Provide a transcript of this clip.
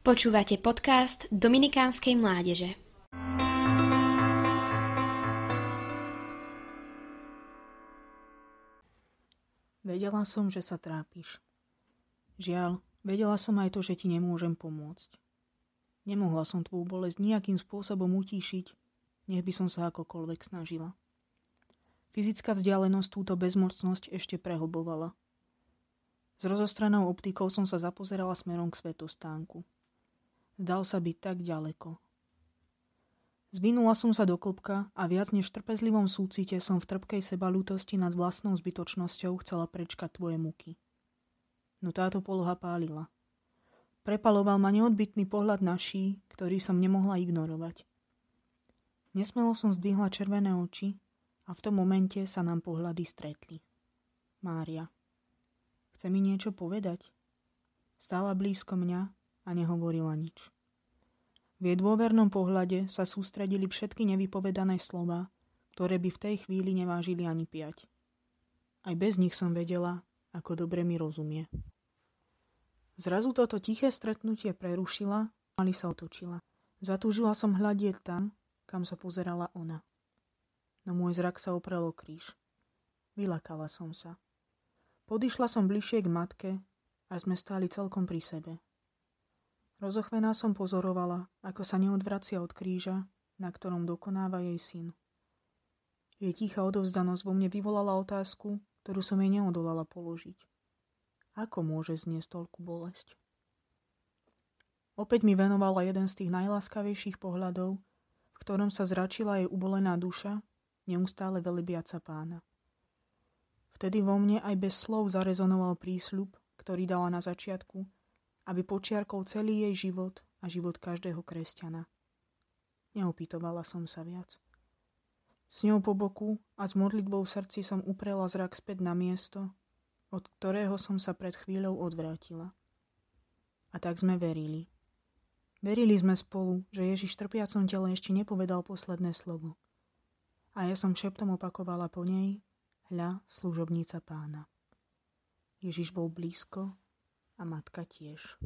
Počúvate podcast Dominikánskej mládeže. Vedela som, že sa trápiš. Žiaľ, vedela som aj to, že ti nemôžem pomôcť. Nemohla som tvoju bolesť nejakým spôsobom utíšiť, nech by som sa akokoľvek snažila. Fyzická vzdialenosť túto bezmocnosť ešte prehlbovala. S rozostranou optikou som sa zapozerala smerom k svetostánku. Zdal sa byť tak ďaleko. Zvinula som sa do klopka a viac než trpezlivom súcite som v trpkej sebalútosti nad vlastnou zbytočnosťou chcela prečkať tvoje muky. No táto poloha pálila. Prepaloval ma neodbitný pohľad naší, ktorý som nemohla ignorovať. Nesmelo som zdvihla červené oči a v tom momente sa nám pohľady stretli. Mária. Chce mi niečo povedať? Stála blízko mňa a nehovorila nič. V jej dôvernom pohľade sa sústredili všetky nevypovedané slova, ktoré by v tej chvíli nevážili ani piať. Aj bez nich som vedela, ako dobre mi rozumie. Zrazu toto tiché stretnutie prerušila, ali sa otočila. Zatúžila som hľadieť tam, kam sa pozerala ona. No môj zrak sa oprel o kríž. Vylakala som sa. Podišla som bližšie k matke a sme stáli celkom pri sebe. Rozochvená som pozorovala, ako sa neodvracia od kríža, na ktorom dokonáva jej syn. Jej tichá odovzdanosť vo mne vyvolala otázku, ktorú som jej neodolala položiť. Ako môže zniesť toľku bolesť? Opäť mi venovala jeden z tých najláskavejších pohľadov, v ktorom sa zračila jej ubolená duša, neustále velibiaca pána. Vtedy vo mne aj bez slov zarezonoval prísľub, ktorý dala na začiatku, aby počiarkol celý jej život a život každého kresťana. Neopýtovala som sa viac. S ňou po boku a s modlitbou v srdci som uprela zrak späť na miesto, od ktorého som sa pred chvíľou odvrátila. A tak sme verili. Verili sme spolu, že Ježiš trpiacom tele ešte nepovedal posledné slovo. A ja som šeptom opakovala po nej, hľa, služobnica pána. Ježiš bol blízko a matka tiež.